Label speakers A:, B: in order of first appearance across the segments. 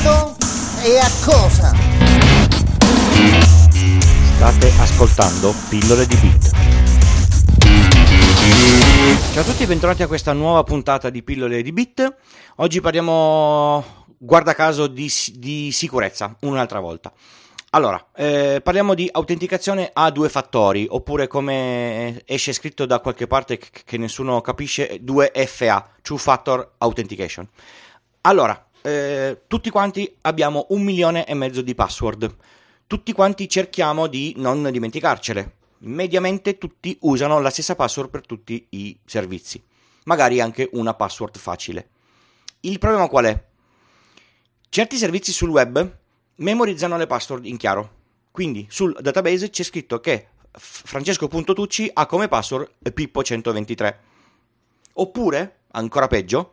A: modo e a cosa?
B: State ascoltando Pillole di Bit. Ciao a tutti e bentornati a questa nuova puntata di Pillole di Bit. Oggi parliamo, guarda caso, di, di sicurezza, un'altra volta. Allora, eh, parliamo di autenticazione a due fattori, oppure come esce scritto da qualche parte che, che nessuno capisce, 2FA, Two Factor Authentication. Allora, eh, tutti quanti abbiamo un milione e mezzo di password, tutti quanti cerchiamo di non dimenticarcele. Mediamente tutti usano la stessa password per tutti i servizi, magari anche una password facile. Il problema qual è? Certi servizi sul web memorizzano le password in chiaro. Quindi sul database c'è scritto che Francesco.tucci ha come password Pippo123. Oppure, ancora peggio,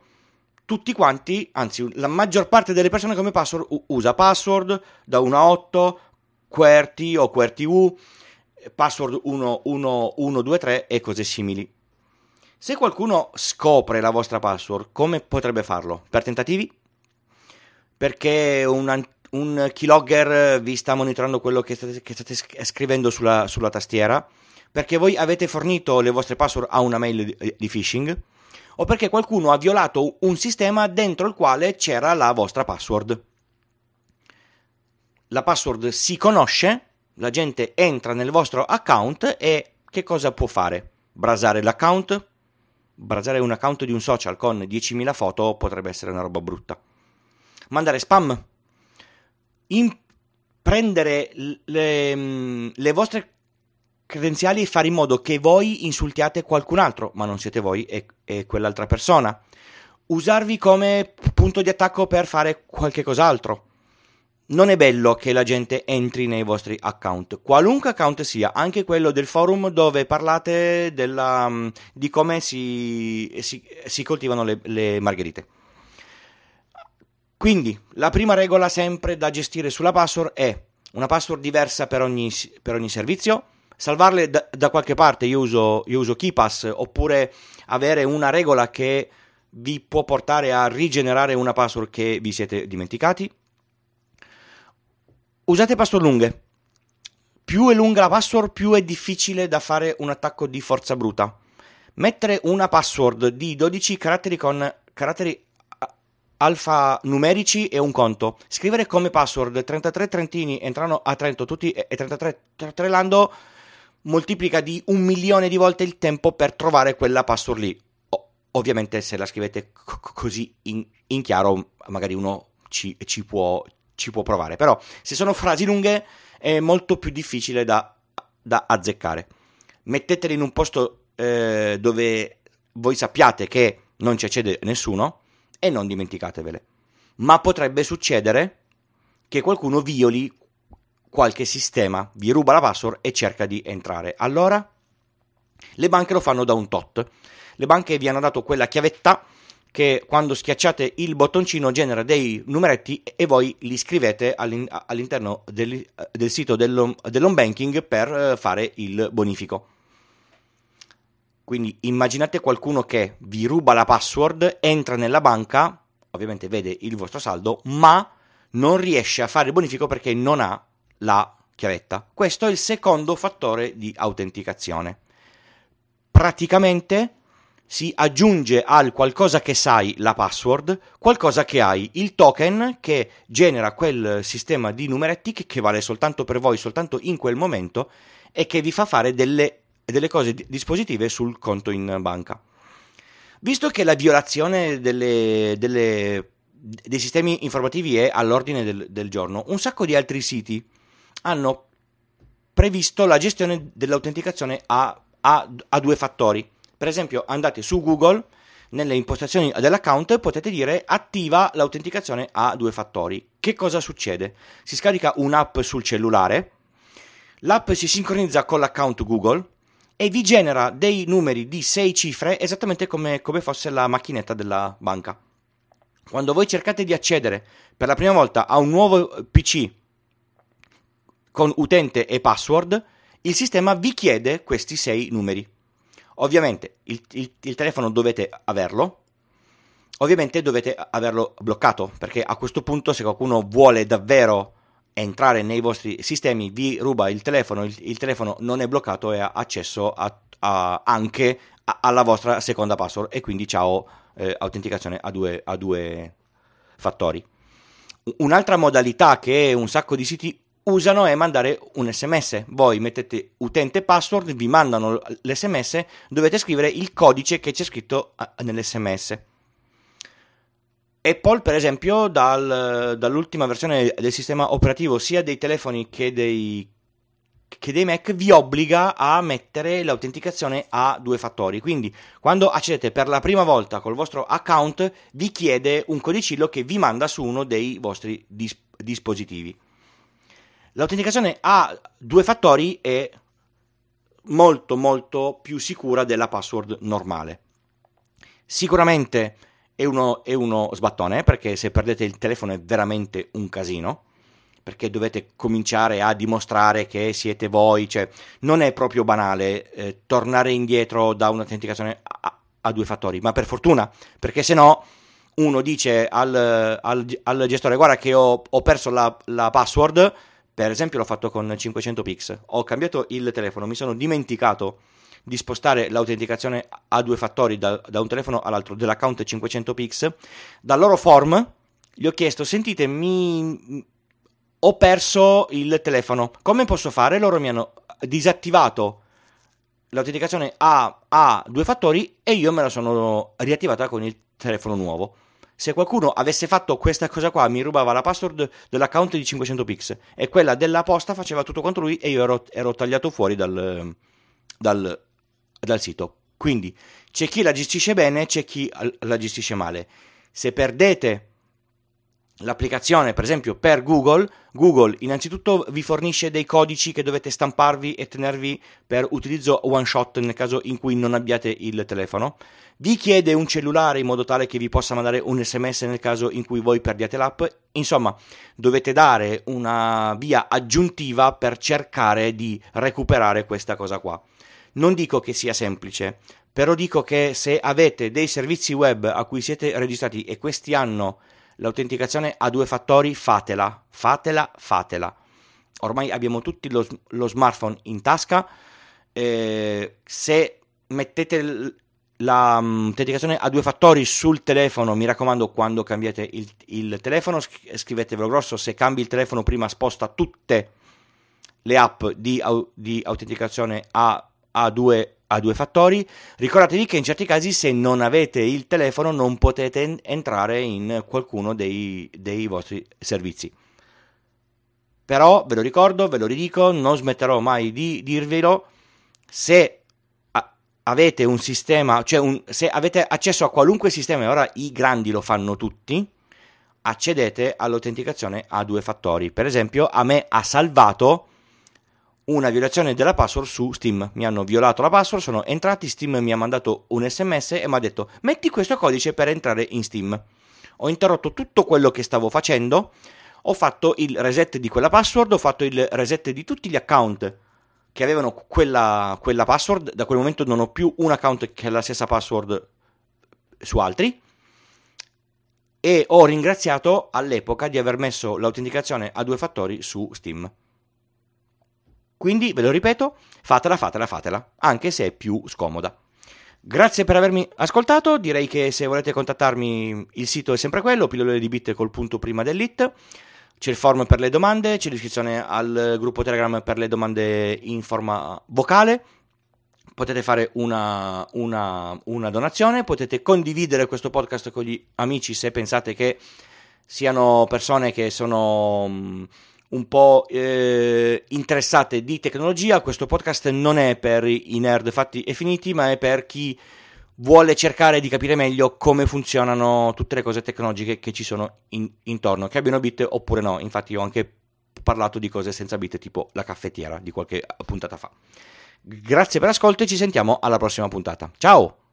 B: tutti quanti, anzi la maggior parte delle persone come password usa password da 1 a 8, QWERTY o QWERTY-U, password 11123 e cose simili. Se qualcuno scopre la vostra password, come potrebbe farlo? Per tentativi? Perché un un keylogger vi sta monitorando quello che state, che state scrivendo sulla, sulla, tastiera, perché voi avete fornito le vostre password a una mail di phishing, o perché qualcuno ha violato un sistema dentro il quale c'era la vostra password. La password si conosce, la gente entra nel vostro account e che cosa può fare? Brasare l'account? Brasare un account di un social con 10.000 foto potrebbe essere una roba brutta. Mandare spam? in prendere le, mm, le vostre credenziali e fare in modo che voi insultiate qualcun altro, ma non siete voi e, e quell'altra persona. Usarvi come punto di attacco per fare qualche cos'altro. Non è bello che la gente entri nei vostri account, qualunque account sia, anche quello del forum dove parlate della, mm, di come si, si, si coltivano le, le margherite. Quindi la prima regola sempre da gestire sulla password è una password diversa per ogni, per ogni servizio, salvarle da, da, qualche parte, io uso, io uso KeePass, oppure avere una regola che vi può portare a rigenerare una password che vi siete dimenticati. Usate password lunghe. Più è lunga la password, più è difficile da fare un attacco di forza bruta. Mettere una password di 12 caratteri con caratteri alfanumerici e un conto. Scrivere come password 33 trentini entrano a Trento tutti e 33 trelando moltiplica di un milione di volte il tempo per trovare quella password lì. O, ovviamente se la scrivete c- così in, in, chiaro magari uno ci, ci, può, ci, può, provare. Però se sono frasi lunghe è molto più difficile da, da azzeccare. Mettetele in un posto eh, dove voi sappiate che non ci accede nessuno e non dimenticatevele. Ma potrebbe succedere che qualcuno violi qualche sistema, vi ruba la password e cerca di entrare. Allora, le banche lo fanno da un tot. Le banche vi hanno dato quella chiavetta che quando schiacciate il bottoncino genera dei numeretti e voi li scrivete all'interno del, del sito dell'home banking per eh, fare il bonifico. Quindi immaginate qualcuno che vi ruba la password, entra nella banca, ovviamente vede il vostro saldo, ma non riesce a fare il bonifico perché non ha la chiavetta. Questo è il secondo fattore di autenticazione. Praticamente si aggiunge al qualcosa che sai la password, qualcosa che hai, il token che genera quel sistema di numeretti che, vale soltanto per voi, soltanto in quel momento e che vi fa fare delle delle cose dispositive sul conto in banca. Visto che la violazione delle, delle, dei sistemi informativi è all'ordine del, del giorno, un sacco di altri siti hanno previsto la gestione dell'autenticazione a, a, a due fattori. Per esempio, andate su Google, nelle impostazioni dell'account potete dire attiva l'autenticazione a due fattori. Che cosa succede? Si scarica un'app sul cellulare, l'app si sincronizza con l'account Google e vi genera dei numeri di 6 cifre esattamente come, come fosse la macchinetta della banca. Quando voi cercate di accedere per la prima volta a un nuovo PC con utente e password, il sistema vi chiede questi 6 numeri. Ovviamente il, il, il telefono dovete averlo, ovviamente dovete averlo bloccato, perché a questo punto se qualcuno vuole davvero entrare nei vostri sistemi, vi ruba il telefono, il, il telefono non è bloccato e ha accesso a, a, anche a, alla vostra seconda password e quindi ciao eh, autenticazione a due, a due fattori. Un'altra modalità che un sacco di siti usano è mandare un sms. Voi mettete utente password, vi mandano l'sms, dovete scrivere il codice che c'è scritto nell'sms. Apple, per esempio, dal, dall'ultima versione del sistema operativo, sia dei telefoni che dei, che dei Mac, vi obbliga a mettere l'autenticazione a due fattori. Quindi, quando accedete per la prima volta col vostro account, vi chiede un codicillo che vi manda su uno dei vostri dis- dispositivi. L'autenticazione a due fattori è molto molto più sicura della password normale. Sicuramente è uno, è uno sbattone perché se perdete il telefono è veramente un casino perché dovete cominciare a dimostrare che siete voi, cioè non è proprio banale eh, tornare indietro da un'autenticazione a, a, due fattori, ma per fortuna, perché se no uno dice al, al, al gestore guarda che ho, ho perso la, la password, per esempio l'ho fatto con 500 pix, ho cambiato il telefono, mi sono dimenticato di spostare l'autenticazione a due fattori da, da un telefono all'altro dell'account 500 pix, dal loro form gli ho chiesto sentite mi ho perso il telefono, come posso fare? Loro mi hanno disattivato l'autenticazione a, a due fattori e io me la sono riattivata con il telefono nuovo se qualcuno avesse fatto questa cosa qua, mi rubava la password dell'account di 500 pix e quella della posta faceva tutto contro lui e io ero, ero tagliato fuori dal, dal, dal sito. Quindi c'è chi la gestisce bene, c'è chi la gestisce male. Se perdete l'applicazione, per esempio, per Google, Google innanzitutto vi fornisce dei codici che dovete stamparvi e tenervi per utilizzo one shot nel caso in cui non abbiate il telefono. Vi chiede un cellulare in modo tale che vi possa mandare un sms nel caso in cui voi perdiate l'app. Insomma, dovete dare una via aggiuntiva per cercare di recuperare questa cosa qua. Non dico che sia semplice, però dico che se avete dei servizi web a cui siete registrati e questi hanno l'autenticazione a due fattori, fatela, fatela, fatela. Ormai abbiamo tutti lo, lo smartphone in tasca. Eh, se mettete l'autenticazione a due fattori sul telefono, mi raccomando, quando cambiate il, il telefono, scrivetevelo grosso. Se cambi il telefono, prima sposta tutte le app di, di autenticazione a, a due a due fattori. Ricordatevi che in certi casi se non avete il telefono non potete entrare in qualcuno dei, dei vostri servizi. Però ve lo ricordo, ve lo ridico, non smetterò mai di dirvelo. Se avete un sistema, cioè un, se avete accesso a qualunque sistema, e ora i grandi lo fanno tutti, accedete all'autenticazione a due fattori. Per esempio, a me ha salvato una violazione della password su Steam. Mi hanno violato la password, sono entrati, Steam mi ha mandato un sms e mi ha detto metti questo codice per entrare in Steam. Ho interrotto tutto quello che stavo facendo, ho fatto il reset di quella password, ho fatto il reset di tutti gli account che avevano quella, quella password, da quel momento non ho più un account che ha la stessa password su altri e ho ringraziato all'epoca di aver messo l'autenticazione a due fattori su Steam. Quindi, ve lo ripeto, fatela, fatela, fatela, anche se è più scomoda. Grazie per avermi ascoltato, direi che se volete contattarmi il sito è sempre quello, pillole di bit col punto prima dell'it. C'è il form per le domande, c'è l'iscrizione al gruppo Telegram per le domande in forma vocale. Potete fare una, una, una donazione, potete condividere questo podcast con gli amici se pensate che siano persone che sono un po' eh, interessate di tecnologia, questo podcast non è per i nerd fatti e finiti, ma è per chi vuole cercare di capire meglio come funzionano tutte le cose tecnologiche che ci sono in, intorno, che abbiano bit oppure no. Infatti ho anche parlato di cose senza bit, tipo la caffettiera di qualche puntata fa. Grazie per l'ascolto e ci sentiamo alla prossima puntata. Ciao!